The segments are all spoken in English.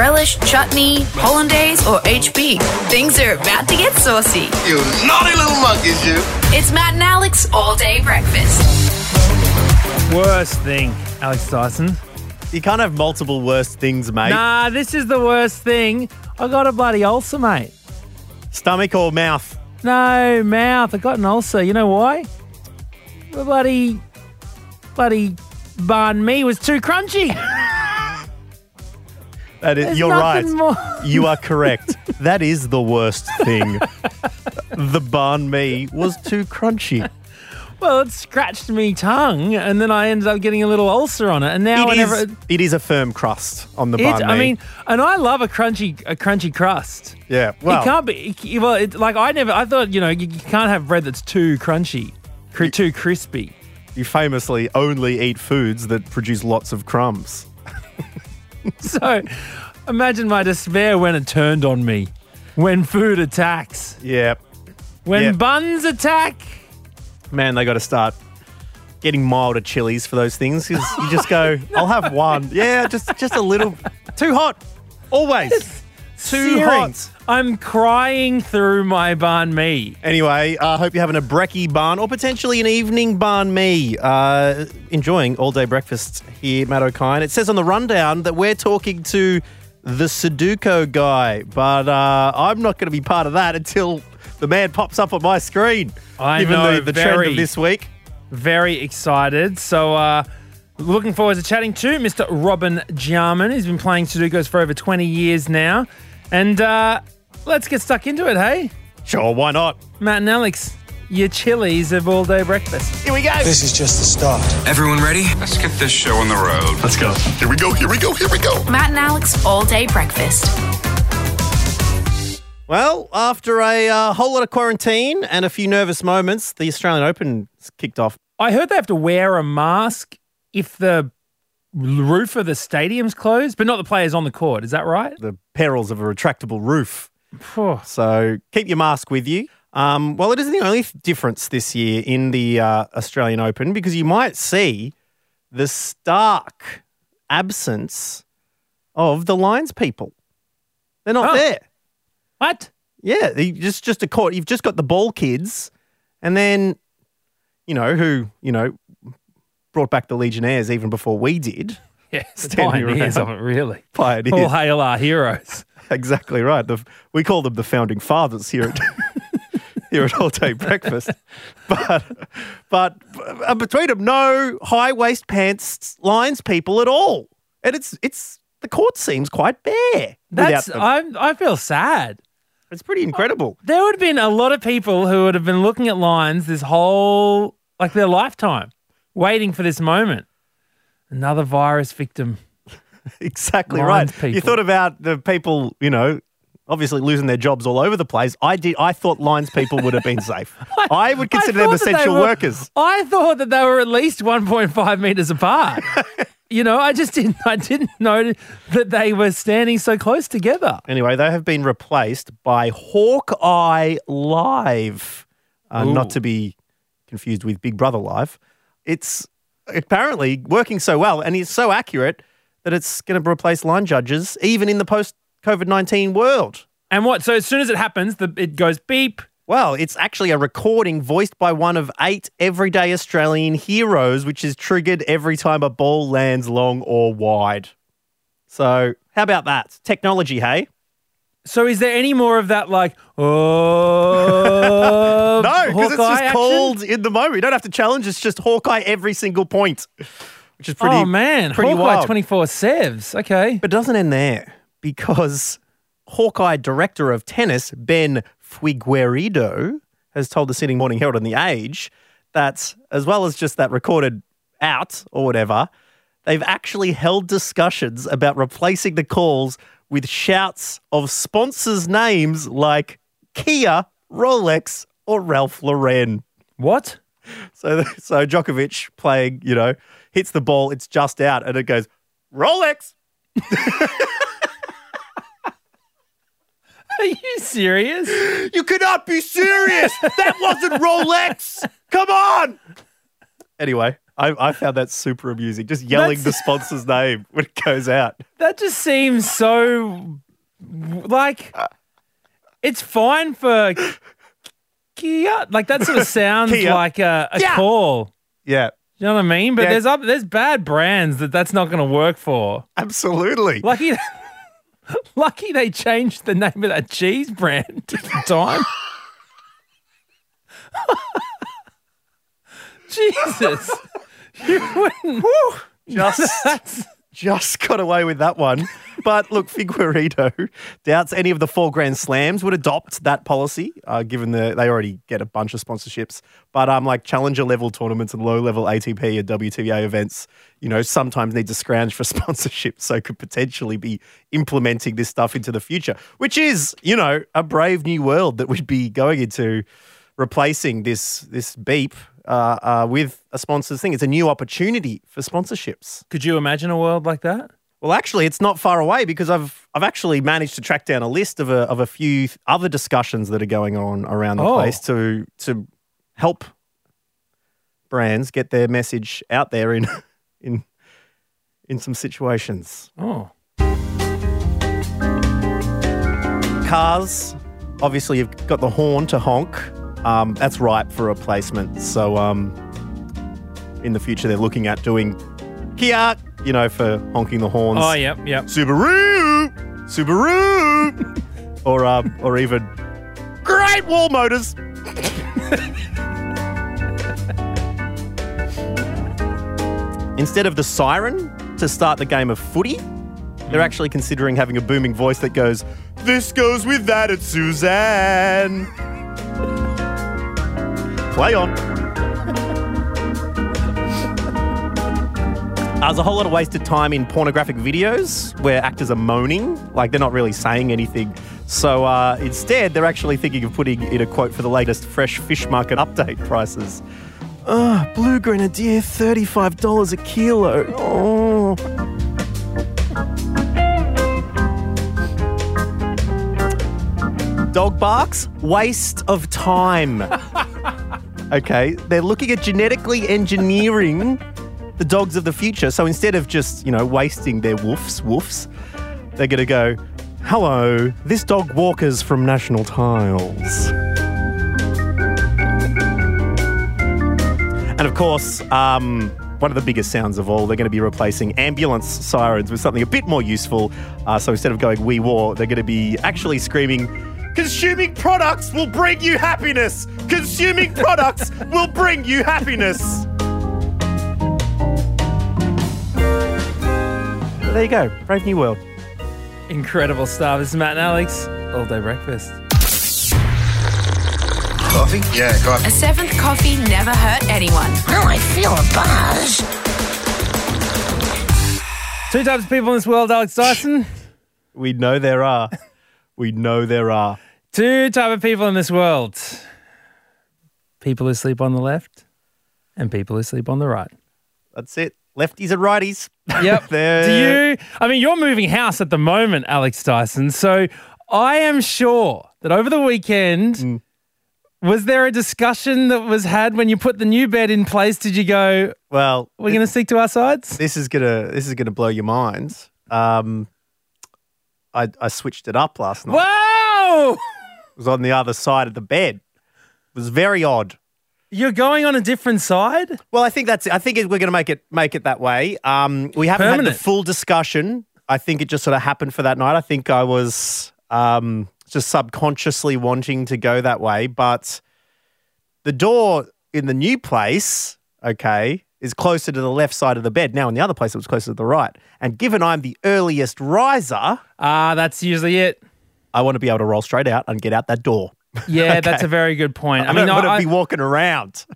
relish, chutney, hollandaise, or HP. Things are about to get saucy. You naughty little monkeys, you. It's Matt and Alex all day breakfast. Worst thing, Alex Dyson. You can't have multiple worst things, mate. Nah, this is the worst thing. I got a bloody ulcer, mate. Stomach or mouth? No, mouth. I got an ulcer. You know why? The bloody, bloody banh mi was too crunchy. That is, There's you're right. nothing more- You are correct. that is the worst thing. the banh mi was too crunchy. Well, it scratched me tongue, and then I ended up getting a little ulcer on it. And now, It whenever is, it is a firm crust on the it, banh mi. I mean, and I love a crunchy, a crunchy crust. yeah. Well, it can't be. it- well, it, like I never. I thought you know you, you can't have bread that's too crunchy, cr- too crispy. you famously only eat foods that produce lots of crumbs. So, imagine my despair when it turned on me. When food attacks, Yeah. when Yeah. buns attack. Man, they got to start getting milder chilies for those things because you just go, I'll have one. Yeah, just just a little. Too hot. Always. Too Searing. hot. I'm crying through my banh mi. Anyway, I hope you're having a brekkie bun or potentially an evening bun me. Uh, enjoying all day breakfast here, Matt O'Kine. It says on the rundown that we're talking to the Sudoku guy, but uh, I'm not going to be part of that until the man pops up on my screen. I given know, the, the trend of this week. Very excited. So, uh, looking forward to chatting to Mr. Robin Jarman. He's been playing Sudokus for over 20 years now. And uh, let's get stuck into it, hey? Sure, why not? Matt and Alex, your chilies of all day breakfast. Here we go. This is just the start. Everyone ready? Let's get this show on the road. Let's go. Here we go. Here we go. Here we go. Matt and Alex all day breakfast. Well, after a uh, whole lot of quarantine and a few nervous moments, the Australian Open kicked off. I heard they have to wear a mask if the roof of the stadium's closed, but not the players on the court. Is that right? The perils of a retractable roof. So keep your mask with you. Um, well, it isn't the only difference this year in the uh, Australian Open because you might see the stark absence of the lines people. They're not Oh. there. What? Yeah, just just a court. You've just got the ball kids, and then you know who you know brought back the Legionnaires even before we did. Yeah, pioneers around. of it, really. Pioneers. All hail our heroes. Exactly right. The, we call them the founding fathers here at here at All Day Breakfast. But but uh, between them, no high waist pants lines people at all, and it's it's the court seems quite bare. That's. I'm, I feel sad. it's pretty incredible. There would have been a lot of people who would have been looking at lines this whole like their lifetime, waiting for this moment. Another virus victim. Exactly right. You thought about the people, you know, obviously losing their jobs all over the place. I did. I thought lines people would have been safe. I would consider them that they essential were- workers. I thought that they were at least 1.5 meters apart. you know, I just didn't. I didn't know that they were standing so close together. Anyway, they have been replaced by Hawkeye Live, uh, not to be confused with Big Brother Live. It's apparently working so well and it's so accurate that it's going to replace line judges even in the post COVID 19 world. And what? So as soon as it happens, the, it goes beep. Well, it's actually a recording voiced by one of eight everyday Australian heroes, which is triggered every time a ball lands long or wide. So, how about that? Technology, hey? So is there any more of that? Like, oh, No, because it's just action? called in the moment. You don't have to challenge. It's just Hawkeye every single point, which is pretty. oh man, pretty Hawkeye twenty four sevs. Okay. But it doesn't end there because Hawkeye director of tennis Ben Figueiredo has told the Sydney Morning Herald and the Age that as well as just that recorded out or whatever, they've actually held discussions about replacing the calls with shouts of sponsors' names like Kia, Rolex, or Ralph Lauren. What? So, so Djokovic playing, you know, hits the ball, it's just out, and it goes Rolex. Are you serious? You cannot be serious. That wasn't Rolex. Come on. Anyway, I, I found that super amusing. Just yelling the sponsor's name when it goes out. That just seems so like uh, it's fine for Kia. Like that sort of sounds like a, a Yeah. call. Yeah, You know what I mean? But Yeah. there's up, there's bad brands that that's not going to work for. absolutely. Lucky, lucky they changed the name of that cheese brand in time. Jesus, you wouldn't. Just That's, just got away with that one. But look, Figueiredo doubts any of the four Grand Slams would adopt that policy, uh, given the they already get a bunch of sponsorships. But um, like challenger level tournaments and low level ATP and WTA events, you know, sometimes need to scrounge for sponsorship, so could potentially be implementing this stuff into the future, which is, you know, a brave new world that we'd be going into, replacing this this beep. Uh, uh, with a sponsors thing, it's a new opportunity for sponsorships. could you imagine a world like that? Well, actually, it's not far away because I've I've actually managed to track down a list of a of a few other discussions that are going on around the Oh. place to to help brands get their message out there in in in some situations. Oh, Cars, obviously, you've got the horn to honk. Um, that's ripe for replacement. So, um, in the future, they're looking at doing Kia, you know, for honking the horns. oh, yep, yep. Subaru, Subaru, or um, or even Great Wall Motors. Instead of the siren to start the game of footy, they're actually considering having a booming voice that goes, "This goes with that at Suzanne." Play on. There's a whole lot of wasted time in pornographic videos where actors are moaning, like they're not really saying anything. So uh, instead, they're actually thinking of putting in a quote for the latest fresh fish market update prices. Ah, blue grenadier, thirty-five dollars a kilo. Oh. Dog barks, waste of time. okay, they're looking at genetically engineering the dogs of the future. So instead of just, you know, wasting their woofs, woofs, they're going to go, hello, this dog walkers from National Tiles. And of course, um, one of the biggest sounds of all, they're going to be replacing ambulance sirens with something a bit more useful. Uh, so instead of going, we war, they're going to be actually screaming, consuming products will bring you happiness. Consuming products will bring you happiness. There you go. Brave New World. Incredible stuff. This is Matt and Alex, all day breakfast. Coffee? Yeah, coffee. A seventh coffee never hurt anyone. Oh, I feel a buzz. Two types of people in this world, Alex Dyson. We know there are. We know there are. Two type of people in this world. People who sleep on the left and people who sleep on the right. That's it. Lefties and righties. Yep. Do you? I mean, you're moving house at the moment, Alex Dyson. So I am sure that over the weekend, Mm. was there a discussion that was had when you put the new bed in place? Did you go, Well, we're going to stick to our sides? this is gonna this is gonna blow your mind. Um, I I switched it up last night. Whoa! It was on the other side of the bed. It was very odd. You're going on a different side? Well, I think that's. I think we're going to make it make it that way. Um, we haven't had Permanent. the full discussion. I think it just sort of happened for that night. I think I was um, just subconsciously wanting to go that way, but the door in the new place, okay, is closer to the left side of the bed. Now in the other place, it was closer to the right. And given I'm the earliest riser, Ah, that's usually it. I want to be able to roll straight out and get out that door. Yeah, that's a very good point. I, I mean, don't want to I, be walking around.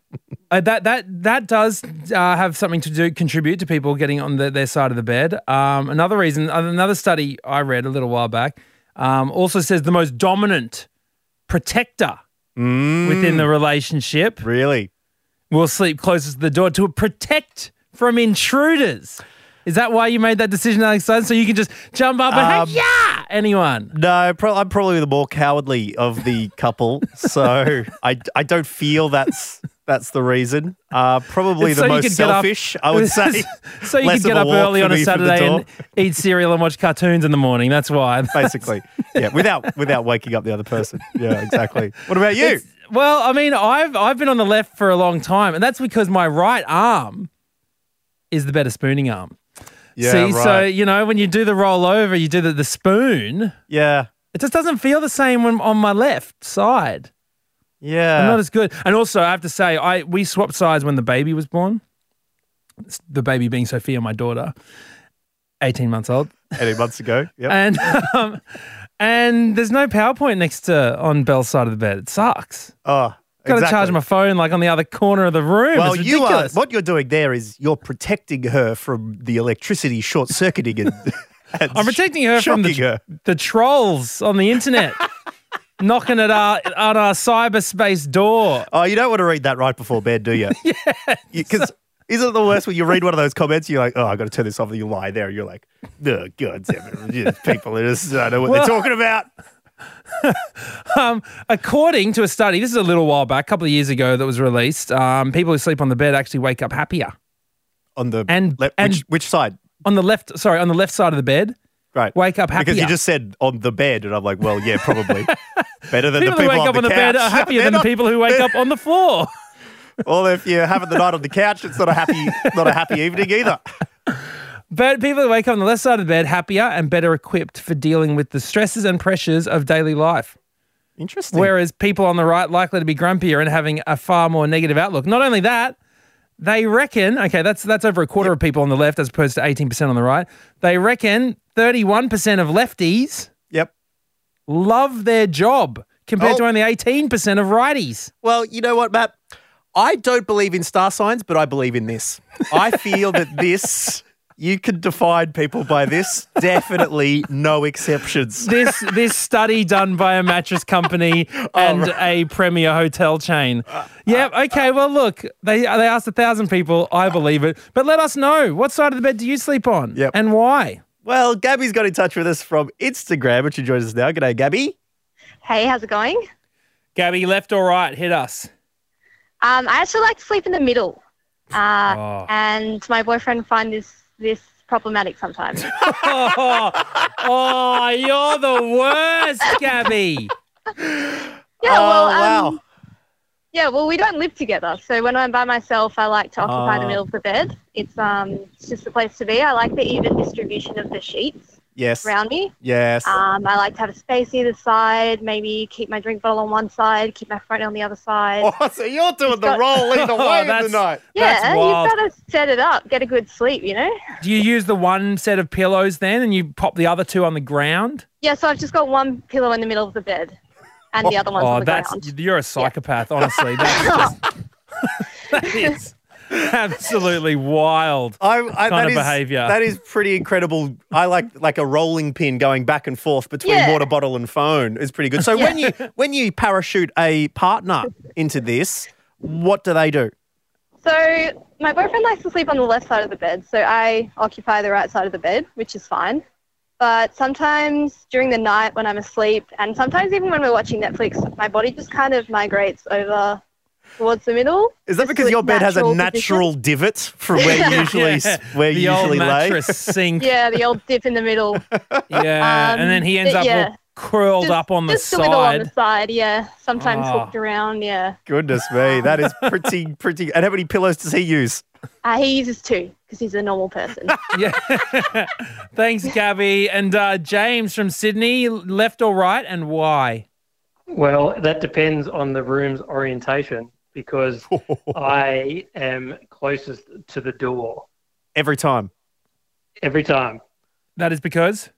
Uh, that that that does uh, have something to do contribute to people getting on the, their side of the bed. Um, another reason, uh, another study I read a little while back, um, also says the most dominant protector within the relationship Really? Will sleep closest to the door to protect from intruders. Is that why you made that decision, Alex? So you can just jump up and Um, hey, yeah, anyone. No, pro- I'm probably the more cowardly of the couple, so I, I don't feel that's That's the reason. Uh, probably the most could get up- selfish, I would say. so you Less could get a up walk early for on a me from the Saturday door. and eat cereal and watch cartoons in the morning. That's why. Basically, yeah, without without waking up the other person. Yeah, exactly. What about you? It's- well, I mean, I've I've been on the left for a long time, and that's because my right arm is the better spooning arm. Yeah, See, so you know when you do the roll over, you do the, the spoon. Yeah, It just doesn't feel the same when on my left side. yeah. I'm not as good. And also, I have to say, I we swapped sides when the baby was born. The baby being Sophia, my daughter, 18 months old. Eighteen months ago. Yep. And um, and there's no PowerPoint next to on Belle's side of the bed. It sucks. Ah, oh, Got to charge my phone like on the other corner of the room. Well, you are. What you're doing there is you're protecting her from the electricity short circuiting and, and I'm protecting her from the, her. the trolls on the internet knocking at our at our cyberspace door. Oh, you don't want to read that right before bed, do you? yeah. Because isn't it the worst when you read one of those comments? You're like, oh, I got to turn this off, and you lie there. And you're like, oh, God damn it. Just People, are just, I don't know what Well- they're talking about. Um, according to a study, this is a little while back, a couple of years ago, that was released. Um, people who sleep on the bed actually wake up happier On the And- le- and- which, which side? on the left. Sorry, on the left side of the bed. Right. Wake up happier. Because you just said on the bed, and I'm like, well, yeah, probably. Better than People the people who wake up on the, bed are happier than not- the people who wake up on the floor. Well, if you're having the night on the couch, it's not a happy, not a happy evening either. But people who wake up on the left side of the bed happier and better equipped for dealing with the stresses and pressures of daily life. Interesting. Whereas people on the right likely to be grumpier and having a far more negative outlook. Not only that, they reckon, okay, that's that's over a quarter of people on the left as opposed to 18% on the right. They reckon 31% of lefties Yep. love their job compared Oh. to only 18% of righties. Well, you know what, Matt? I don't believe in star signs, but I believe in this. I feel that this, you could define people by this. Definitely no exceptions. This this study done by a mattress company Oh, and a premier hotel chain. Yeah, uh, uh, okay. Well, look, they they asked a thousand people. I believe it, but let us know what side of the bed do you sleep on, Yep. and why. Well, Gabby's got in touch with us from Instagram, which she joins us now. G'day, Gabby. Hey, how's it going? Gabby, left or right? Hit us. Um, I actually like to sleep in the middle, uh, Oh. and my boyfriend finds this this problematic sometimes. Oh, oh, you're the worst, Gabby. Yeah, well, oh, um, yeah, well, we don't live together, so when I'm by myself, I like to occupy the Ah. middle of the bed. It's um, it's just the place to be. I like the even distribution of the sheets Yes. around me. Yes. Um, I like to have a space either side. Maybe keep my drink bottle on one side, keep my phone on the other side. oh, so you're doing the got- roll either Oh, way of that's- the night. that's yeah, wild. you've got to set it up, get a good sleep, you know. Do you use the one set of pillows then, and you pop the other two on the ground? Yeah, so I've just got one pillow in the middle of the bed, and the other one's Oh, on the that's ground. you're a psychopath. Honestly, that's just that is absolutely wild. I, I, Kind that of is- behaviour. That is pretty incredible. I like like a rolling pin going back and forth between Yeah. water bottle and phone is pretty good. So when you when you parachute a partner into this, what do they do? So my boyfriend likes to sleep on the left side of the bed, so I occupy the right side of the bed, which is fine. But sometimes during the night when I'm asleep, and sometimes even when we're watching Netflix, my body just kind of migrates over towards the middle. Is that just because your bed has a position. natural divot from where you usually s Yeah, where the you old usually lay? mattress sink. Yeah, Yeah, the old dip in the middle. Yeah. And then he ends Um, up yeah. all curled just, up on the just a little on the side. side, yeah. Sometimes Oh. hooked around, yeah. Goodness me, that is pretty pretty. And how many pillows does he use? Uh, he uses two because he's a normal person. Yeah. Thanks, Gabby and uh, James from Sydney. Left or right, and why? Well, that depends on the room's orientation because I am closest to the door Every time. every time. That is because.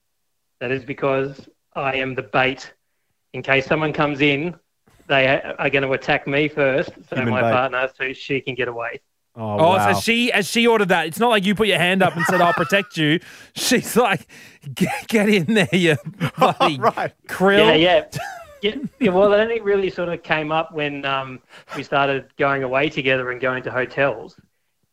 That is because I am the bait. In case someone comes in, they are going to attack me first, so Human my bait. partner, so she can get away. Oh, Oh, wow. so she as she ordered that. It's not like you put your hand up and said, "I'll protect you." She's like, "Get, get in there, you bloody right. krill." Yeah, yeah. Yeah, yeah. Well, it only really sort of came up when um, we started going away together and going to hotels.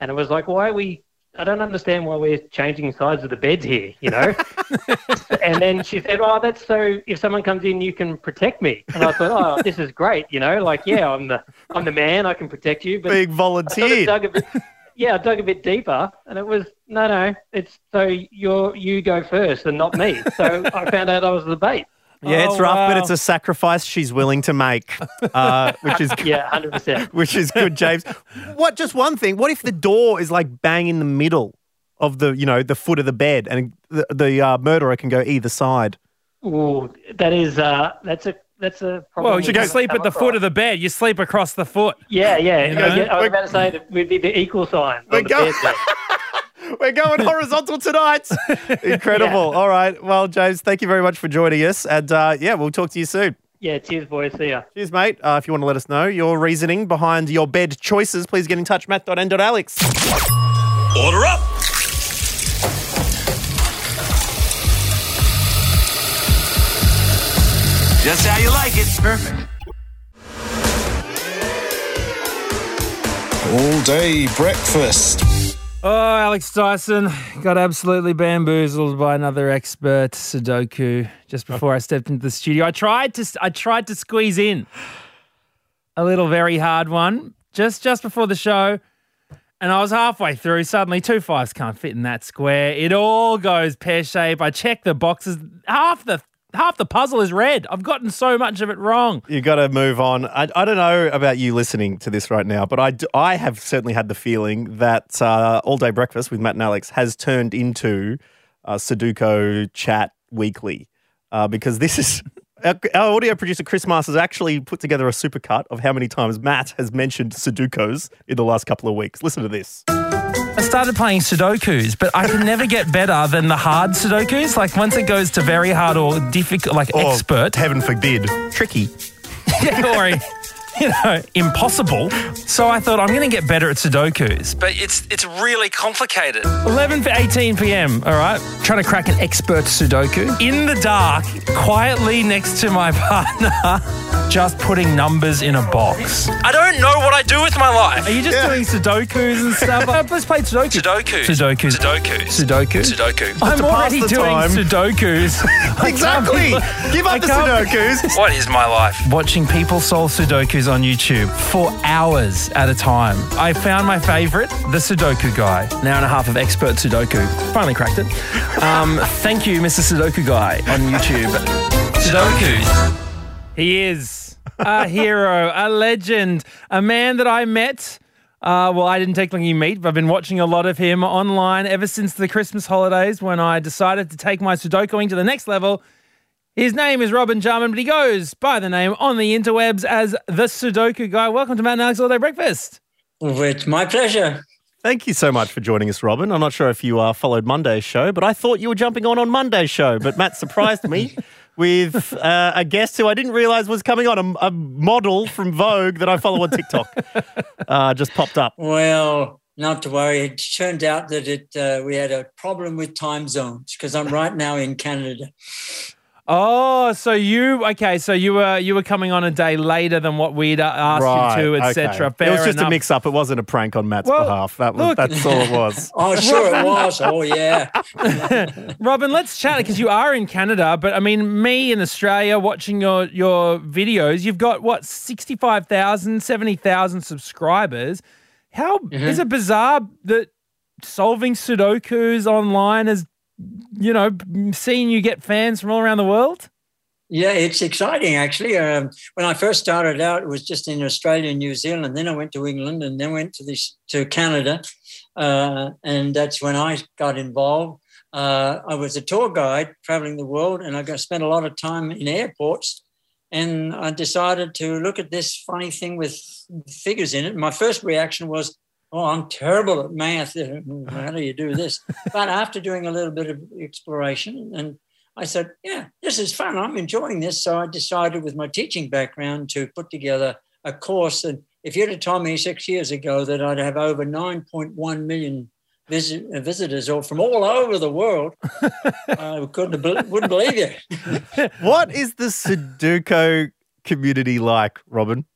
And it was like, why are we I don't understand why we're changing sides of the beds here, you know? and then she said, oh, that's so if someone comes in, you can protect me. And I thought, oh, this is great, you know? Like, yeah, I'm the, I'm the man, I can protect you. But Big I sort of volunteer. a bit, yeah, I dug a bit deeper, and it was no, no. It's so you're you go first and not me. So I found out I was the bait. Yeah, it's Oh, rough, but it's a sacrifice she's willing to make, uh, which is Yeah, hundred percent. which is good, James. What? Just one thing. What if the door is like bang in the middle of the, you know, the foot of the bed, and the, the uh, murderer can go either side? Ooh, that is uh, that's a that's a problem. Well, you can haven't sleep at the across. foot of the bed. You sleep across the foot. Yeah, yeah. You know? yeah, I was about to say that we'd be the equal sign. We're on We're going horizontal tonight. Incredible. All right. Well, James, thank you very much for joining us, and uh, yeah, we'll talk to you soon. Yeah, cheers, boys. See ya. Cheers, mate. Uh, if you want to let us know your reasoning behind your bed choices, please get in touch, matt.n.alex. Order up. Just how you like it. Perfect. All day breakfast. Oh, Alex Dyson got absolutely bamboozled by another expert Sudoku just before I stepped into the studio. I tried to I tried to squeeze in a little very hard one just just before the show. And I was halfway through. Suddenly, two fives can't fit in that square. It all goes pear shape. I check the boxes. Half the half the puzzle is red. I've gotten so much of it wrong. You got to move on. I, I don't know about you listening to this right now, but I, I have certainly had the feeling that uh, All Day Breakfast with Matt and Alex has turned into uh, Sudoku Chat Weekly uh, because this is. Our, audio producer Chris Masters actually put together a supercut of how many times Matt has mentioned Sudokus in the last couple of weeks. Listen to this. I started playing Sudokus, but I can never get better than the hard Sudokus. Like once it goes to very hard or difficult, like Or, expert, Heaven forbid. Tricky. or you know, impossible. So I thought I'm going to get better at Sudokus, but it's it's really complicated. 11 for 18 p.m. All right, trying to crack an expert Sudoku in the dark, quietly next to my partner, just putting numbers in a box. I don't know what I do with my life. Are you just doing Sudokus and stuff? Uh, Let's play Sudoku. Sudoku. Sudoku. Sudoku. Sudoku. Sudoku. I'm already doing time. Sudokus. Exactly. be- Give I up the Sudokus. what is my life? Watching people solve Sudokus on YouTube for hours at a time. I found my favorite, the Sudoku guy. An hour and a half of expert Sudoku. Finally cracked it. Um, thank you, Mr. Sudoku guy on YouTube. Sudoku. He is a hero, a legend, a man that I met. Uh, well, I didn't technically meet, but I've been watching a lot of him online ever since the Christmas holidays when I decided to take my Sudokuing to the next level. His name is Robin Jarman, but he goes by the name on the interwebs as the Sudoku guy. Welcome to Matt and Alex All Day Breakfast. It's my pleasure. Thank you so much for joining us, Robin. I'm not sure if you uh, followed Monday's show, but I thought you were jumping on on Monday's show. But Matt surprised me with uh, a guest who I didn't realize was coming on, a, a model from Vogue that I follow on TikTok. uh, just popped up. Well, not to worry. It turned out that it uh, we had a problem with time zones because I'm right now in Canada. Oh, so you okay? So you were you were coming on a day later than what we'd uh, asked you to, etc. okay. It was just a mix up. It wasn't a prank on Matt's Well, behalf. That was, look- that's all it was. Oh, sure it was. Oh, yeah. Robin, let's chat because you are in Canada, but I mean, me in Australia watching your your videos, you've got what 65,000, 70,000 subscribers. How is it bizarre that solving Sudokus online is, you know, seeing you get fans from all around the world? Yeah, it's exciting actually. Um, when I first started out, it was just in Australia and New Zealand. Then I went to England and then went to this to Canada, uh, and that's when I got involved. Uh, I was a tour guide traveling the world, and I got spent a lot of time in airports. And I decided to look at this funny thing with figures in it. My first reaction was, "Oh, I'm terrible at math. How do you do this?" but after doing a little bit of exploration and I said, yeah, this is fun. I'm enjoying this. So I decided with my teaching background to put together a course. And if you'd have told me six years ago that I'd have over 9.1 million visit, uh, visitors all from all over the world, I couldn't have, wouldn't believe you. What is the Sudoku community like, Robin?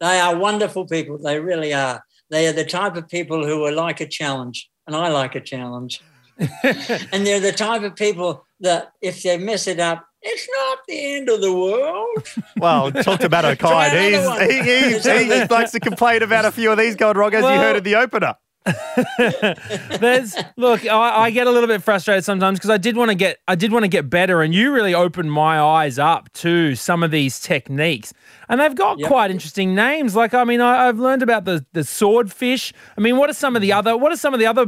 They are wonderful people. They really are. They are the type of people who are like a challenge. and I like a challenge. and they're the type of people that if they mess it up, it's not the end of the world. Well, talk to Matt Try O'Kine. He's, he, he, he likes to complain about a few of these going wrong, as you heard in the opener. There's look, I, I get a little bit frustrated sometimes because I did want to get I did want to get better, and you really opened my eyes up to some of these techniques, and they've got Yep. quite interesting names. Like I mean, I, I've learned about the the swordfish. I mean, what are some of the other what are some of the other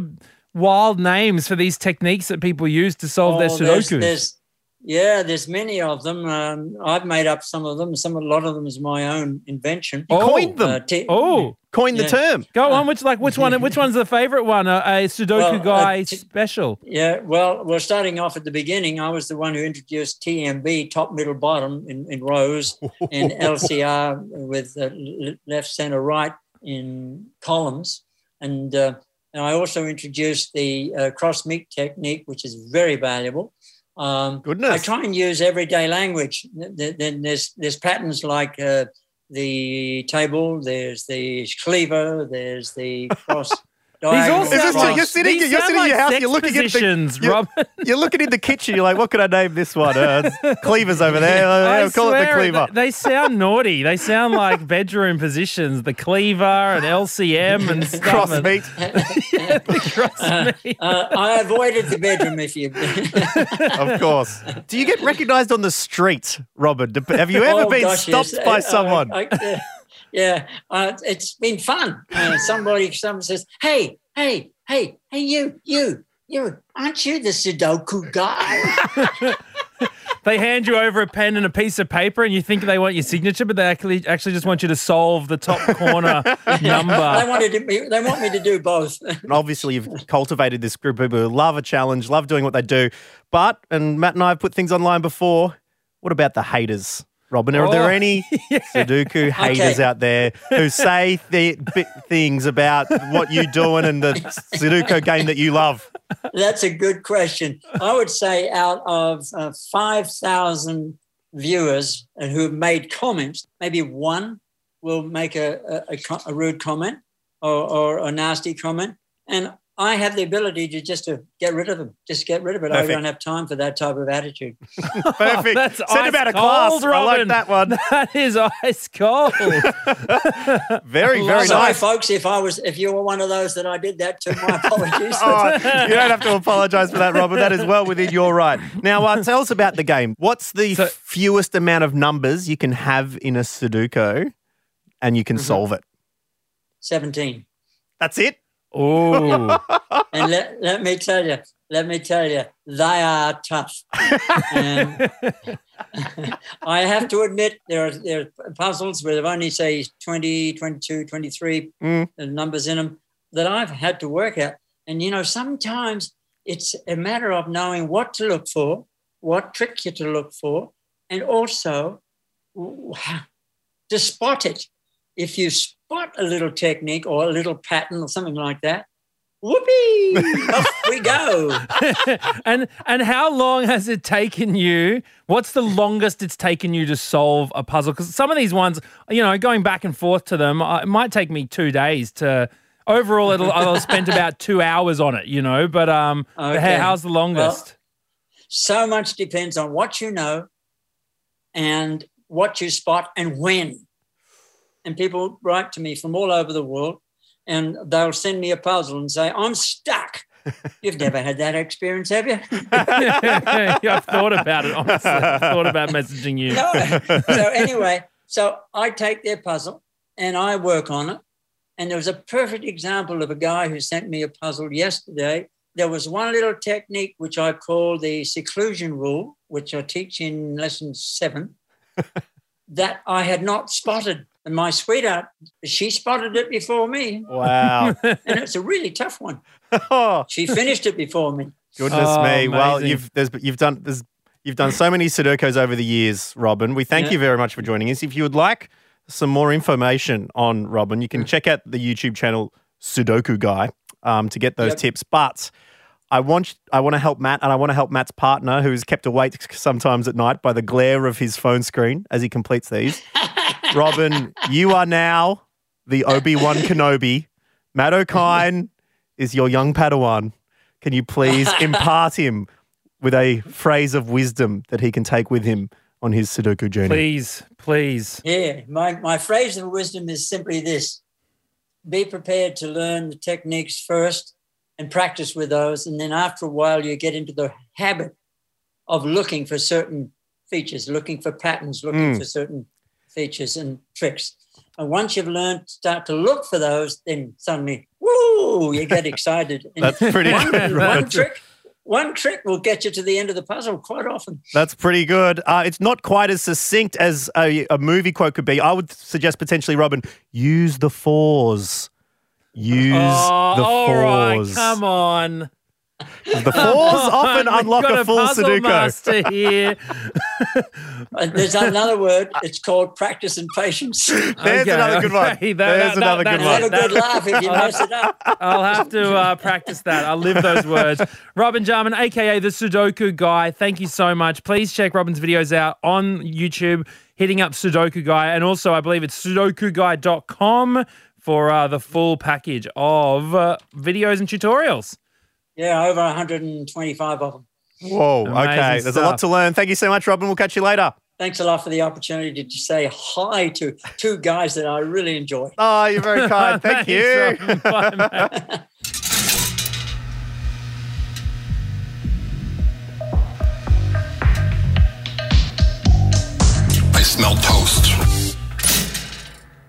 wild names for these techniques that people use to solve their Oh, there's, Sudoku? there's, yeah, there's many of them. Um, I've made up some of them. Some, a lot of them is my own invention. Oh. Coined them. Uh, t- oh, Coined the term. go on. Which like which one? Which one's the favorite one? A, a Sudoku Well, uh, guy t- special. Yeah, well, well, starting off at the beginning, I was the one who introduced TMB, top, middle, bottom, in, in rows, and LCR with uh, left, center, right in columns. And, uh, and I also introduced the uh, cross meet technique, which is very valuable. Um, Goodness. I try and use everyday language. Th- th- Then there's there's patterns like uh, the table, there's the cleaver, there's the cross. These all diagonal Is this like, you're sitting- these you're sound sitting in your house, you're looking at the- positions, you're- You're looking in the kitchen. You're like, what could I name this one? Uh, cleaver's over there. I Uh, call it the cleaver. th- They sound naughty. They sound like bedroom positions. The cleaver and LCM and stuff. Cross meat. Yeah, the cross meat. Uh, I avoided the bedroom if you. of course. Do you get recognised on the street, Robert? Dep- Have you ever Oh, been gosh, stopped yes. by Uh, someone? I- I- uh, yeah, uh, it's been fun. Uh, somebody, someone says, "Hey, hey, hey, hey, you, you, you, aren't you the Sudoku guy?" They hand you over a pen and a piece of paper, and you think they want your signature, but they actually actually just want you to solve the top corner number. they wanted to, be- they want me to do both. And obviously, you've cultivated this group of people who love a challenge, love doing what they do. But, and Matt and I have put things online before. What about the haters, Robin? Are Oh, there any Sudoku haters out there who say th- bi- things about what you're doing and the Sudoku game that you love? That's a good question. I would say out of uh, 5,000 viewers and who have made comments, maybe one will make a, a, a, a rude comment or, or a nasty comment. And I have the ability to just to get rid of them, just get rid of it. Perfect. I don't have time for that type of attitude. Perfect. That's Send him out of ice class. cold, I like that one. That is ice cold. Very, very Sorry, nice. folks, if I was, if you were one of those that I did that to, my apologies. Oh, you don't have to apologise for that, Robert. That is well within your right. Now, uh, tell us about the game. What's the So- fewest amount of numbers you can have in a Sudoku and you can Mm-hmm. solve it? 17. That's it? Oh, And let, let me tell you, let me tell you, they are tough. And I have to admit, there are, there are puzzles where they've only, say, 20, 22, 23 Mm. numbers in them that I've had to work out. And, you know, sometimes it's a matter of knowing what to look for, what trick you to look for, and also to spot it. If you spot a little technique or a little pattern or something like that, whoopee, off we go. and and how long has it taken you? What's the longest it's taken you to solve a puzzle? Because some of these ones, you know, going back and forth to them, uh, it might take me two days to. Overall, it'll I'll spend about two hours on it, you know. But um, Okay. how's the longest? So much depends on what you know and what you spot and when. And people write to me from all over the world and they'll send me a puzzle and say, I'm stuck. You've never had that experience, have you? I've thought about it. Honestly, I've thought about messaging you. no. So anyway, so I take their puzzle and I work on it. And there was a perfect example of a guy who sent me a puzzle yesterday. There was one little technique which I call the seclusion rule, which I teach in lesson seven, that I had not spotted. And my sweetheart, she spotted it before me. Wow. And it's a really tough one. oh, She finished it before me. goodness Oh, me. Well, you've there's, you've done there's, you've done so many Sudokus over the years, Robin. We thank Yeah. you very much for joining us. If you would like some more information on Robin, you can check out the YouTube channel Sudoku Guy um, to get those Yep. tips. But I want I want to help Matt, and I want to help Matt's partner, who's kept awake sometimes at night by the glare of his phone screen as he completes these. Robin, you are now the Obi Wan Kenobi. Matt O'Kine is your young Padawan. Can you please impart him with a phrase of wisdom that he can take with him on his Sudoku journey? Please, please. Yeah, my, my phrase of wisdom is simply this be prepared to learn the techniques first and practice with those. And then after a while, you get into the habit of looking for certain features, looking for patterns, looking Mm. for certain features and tricks. And once you've learned, to start to look for those, then suddenly, woo, you get excited. And That's pretty one, good, one Roger. trick, one trick will get you to the end of the puzzle quite often. That's pretty good. Uh, it's not quite as succinct as a, a movie quote could be. I would suggest potentially, Robin, use the fours. Use oh, the all right, fours. come on. The fours often We've unlock a full puzzle Sudoku. master here. There's another word. It's called practice and patience. There's Okay, another good one. okay, that- There's that- another that- good Have one. a good laugh if you I'll mess it up. I'll have to uh, practice that. I'll live those words. Robin Jarman, aka the Sudoku guy, thank you so much. Please check Robin's videos out on YouTube, hitting up Sudoku guy. And also, I believe it's sudokuguy.com for uh, the full package of uh, videos and tutorials. Yeah, over 125 of them. Whoa, Amazing okay. There's a lot to learn. Thank you so much, Robin. We'll catch you later. Thanks a lot for the opportunity to say hi to two guys that I really enjoy. Oh, you're very kind. Thank Thanks, you. Robin. Bye,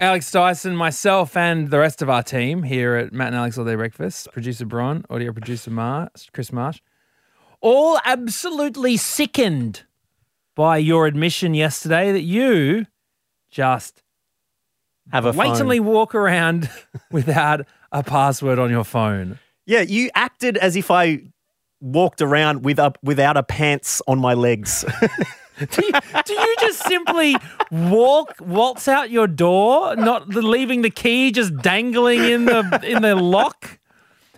Alex Dyson, myself, and the rest of our team here at Matt and Alex All Day Breakfast, producer Bron, audio producer Marsh, Chris Marsh, all absolutely sickened by your admission yesterday that you just Have a blatantly phone. walk around without a password on your phone. Yeah, you acted as if I walked around with a, without a pants on my legs. Do you, do you just simply walk, waltz out your door, not leaving the key just dangling in the in the lock?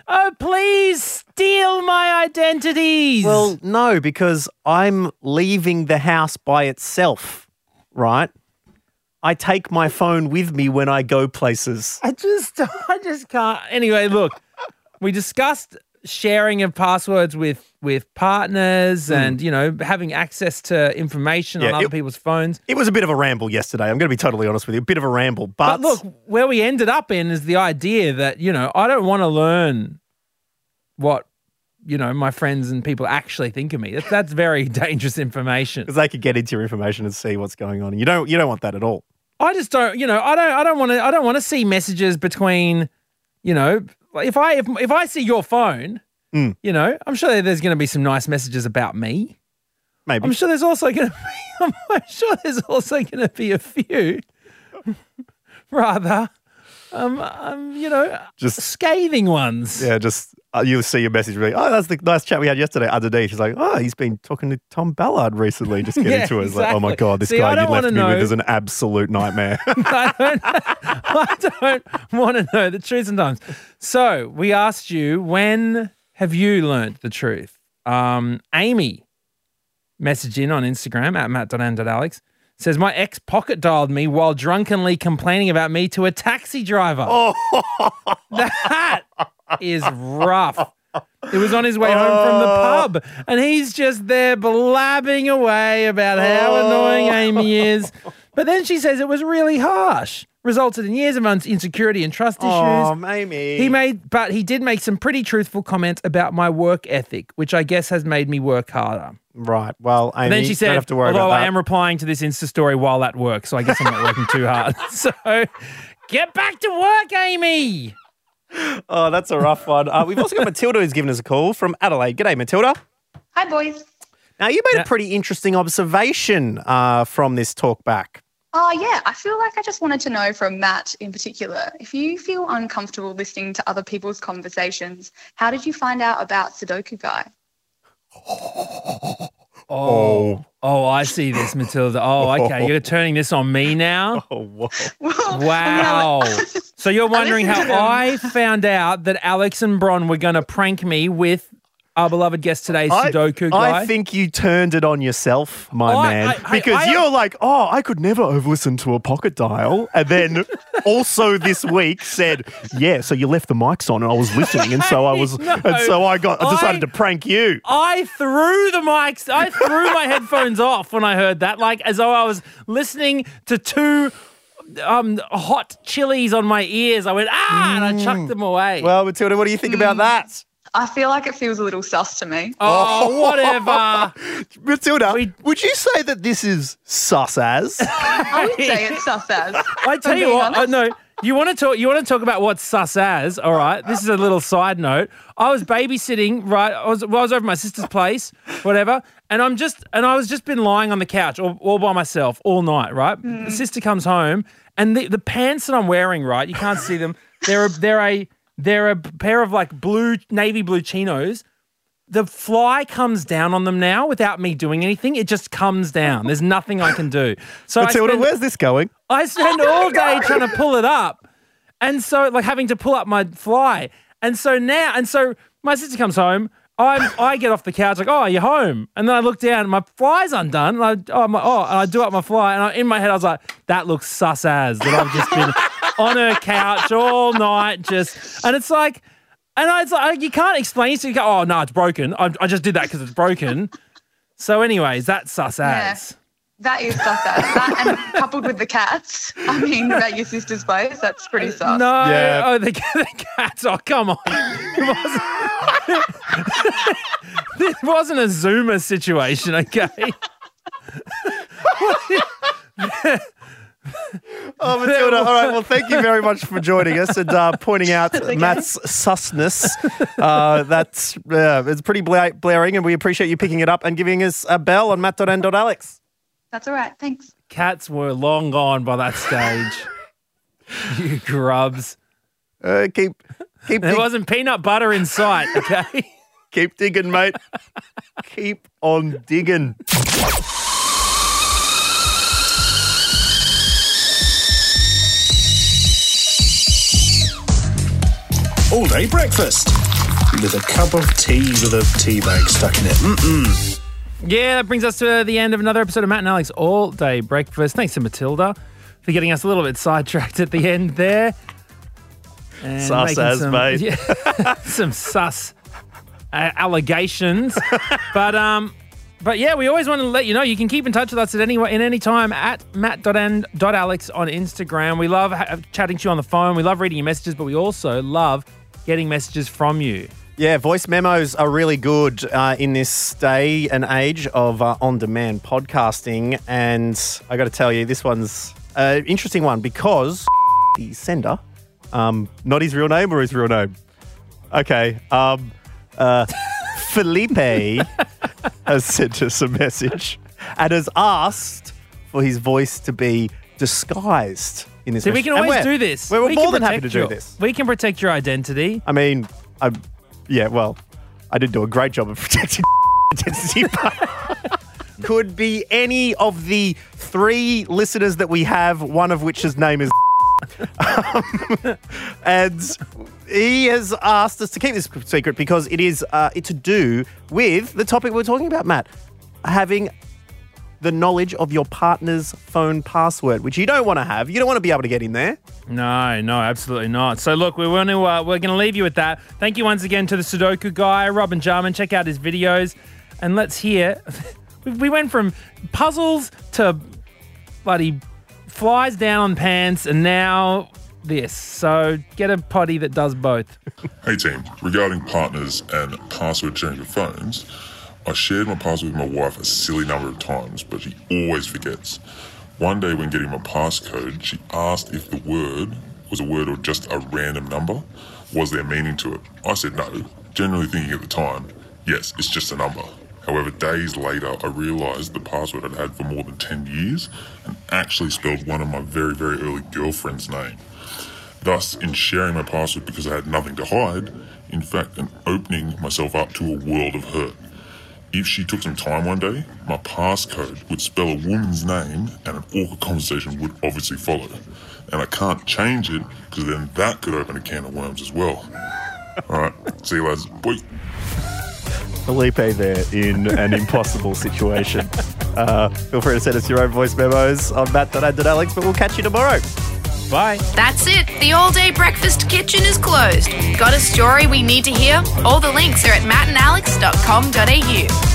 Oh, please steal my identities. well, no, because I'm leaving the house by itself, right? I take my phone with me when I go places. I just, I just can't. Anyway, look, we discussed sharing of passwords with with partners and you know having access to information on Hmm. Other it- people's phones. It was a bit of a ramble yesterday. I'm going to be totally honest with you. A bit of a ramble. But, But look, where we ended up in is the idea that, you know, I don't want to learn what, you know, my friends and people actually think of me. That's, that's very dangerous information. because they could get into your information and see what's going on. You don't, you don't want that at all. I just don't, you know, I don't I don't want to I don't want to see messages between, you know, if I if, if I see your phone, Mm. you know, I'm sure there's going to be some nice messages about me. Maybe. I'm sure there's also going to be I'm sure there's also going to be a few rather um, um you know, Just- scathing ones. Yeah, just you'll see your message. really. oh, that's the nice chat we had yesterday. Other day, she's like, oh, he's been talking to Tom Ballard recently. Just get Yeah, into it. It's like, oh my god, this See, guy you left me know- with is an absolute nightmare. I don't, I don't want to know the truth sometimes. So we asked you, when have you learnt the truth? Um, Amy message in on Instagram at matt.and.alex. Says, my ex pocket dialed me while drunkenly complaining about me to a taxi driver. oh, That is rough. It was on his way home from the oh. pub, and he's just there blabbing away about how oh. annoying Amy is. But then she says it was really harsh, resulted in years of insecurity and trust oh, issues. oh, Amy. He made, but he did make some pretty truthful comments about my work ethic, which I guess has made me work harder. right. Well, Amy, And then she don't said, have to worry although I am replying to this Insta story while at work, so I guess I'm not working too hard. So get back to work, Amy. Oh, that's a rough one. Uh, we've also got Matilda who's given us a call from Adelaide. G'day, Matilda. Hi, boys. Now, you made Yeah. a pretty interesting observation uh, from this talk back. Oh, yeah. I feel like I just wanted to know from Matt in particular if you feel uncomfortable listening to other people's conversations, how did you find out about Sudoku Guy? Oh. oh, oh, I see this, Matilda. Oh, okay. Oh. You're turning this on me now. Oh, whoa. Well, I mean, Wow. I- So you're wondering listened how. I found out that Alex and Bron were going to prank me with our beloved guest today, I, Sudoku guy. I think you turned it on yourself, my I- man, I- I- because I- you're like, oh, I could never have listened to a pocket dial, and then also this week said, yeah, so you left the mics on, and I was listening, and so I was, No. and so I got, I decided I- to prank you. I threw the mics, I threw my headphones off when I heard that, like as though I was listening to two um, hot chilies on my ears. I went, ah, and I chucked them away. Well, Matilda, what do you think about that? I feel like it feels a little sus to me. oh, whatever. Matilda, would you say that this is sus as? I would say it's sus as. I tell you what, uh, honest. no, you want to talk. You want to talk about what's sus as? All right, this is a little side note. I was babysitting, right? I was, well, I was over at my sister's place, whatever, and I'm just, and I was just been lying on the couch all, all by myself all night, right? The sister comes home, and the, the pants that I'm wearing, right? You can't see them. They're a, they're a they're a pair of like blue navy blue chinos. The fly comes down on them now without me doing anything. It just comes down. There's nothing I can do. So Matilda, spend- where's this going? I spend all day trying to pull it up. And so like having to pull up my fly. And so now and so my sister comes home. I'm I get off the couch like, oh, you're home. And then I look down and my fly's undone. And I oh my oh, and I do up my fly. And I, in my head I was like, that looks sus as that I've just been on her couch all night just and it's like and I, it's like you can't explain it. So you go, oh no, it's broken. I, I just did that because it's broken. So, anyways, that's sus Yeah. As. That is sus as. That and coupled with the cats. I mean, at your sister's place, that's pretty sus. No, Yeah. oh, the, the cats. Oh, come on. It wasn't, this wasn't a Zoomer situation, okay? Oh, Matilda. All right. Well, thank you very much for joining us and uh, pointing out Matt's susness. Uh, that's yeah, it's pretty bla- blaring, and we appreciate you picking it up and giving us a bell on matt.n.alex. That's all right. Thanks. Cats were long gone by that stage. you grubs. Uh, keep keep There dig- wasn't peanut butter in sight, okay? keep digging, mate. keep on digging. All day breakfast with a cup of tea with a tea bag stuck in it. Mm-mm. Yeah, that brings us to the end of another episode of Matt and Alex All Day Breakfast. Thanks to Matilda for getting us a little bit sidetracked at the end there. And Sus as, some, mate. yeah, some sus uh, allegations. but um, but yeah, we always want to let you know you can keep in touch with us at any in any time at matt.n.alex on Instagram. We love ha- chatting to you on the phone. We love reading your messages, but we also love getting messages from you. Yeah, voice memos are really good uh, in this day and age of uh, on demand podcasting. And I got to tell you, this one's an interesting one because the sender, um, not his real name or his real name. Okay. Um, uh, Felipe has sent us a message and has asked for his voice to be disguised in this See, we can always do this. We're We more than happy to do your- this. We can protect your identity. I mean, I, yeah, well, I did do a great job of protecting identity, but could be any of the three listeners that we have, one of which his name is. Um, and he has asked us to keep this secret because it is uh, it to do with the topic we're talking about, Matt. Having the knowledge of your partner's phone password, which you don't want to have. You don't want to be able to get in there. No, no, absolutely not. So look, we want to uh, we're going to leave you with that. Thank you once again to the Sudoku guy, Robin Jarman. Check out his videos, and let's hear. we- we went from puzzles to bloody flies down on pants, and now this. So get a potty that does both. Hey team, regarding partners and password sharing for phones, I shared my password with my wife a silly number of times, but she always forgets. One day when getting my passcode, she asked if the word was a word or just a random number. Was there meaning to it? I said no, generally thinking at the time, yes, it's just a number. However, days later, I realised the password I'd had for more than 10 years and actually spelled one of my very, very early girlfriend's name. Thus, in sharing my password because I had nothing to hide, in fact, and opening myself up to a world of hurt. If she took some time one day, my passcode would spell a woman's name and an awkward conversation would obviously follow. And I can't change it because then that could open a can of worms as well. Alright, see you lads. Bye. Felipe there in an impossible situation. Uh, feel free to send us your own voice memos I'm Matt, that I on matt.n.alex, but we'll catch you tomorrow. Bye. That's it. The all day breakfast kitchen is closed. Got a story we need to hear? All the links are at mattandalex.com.au.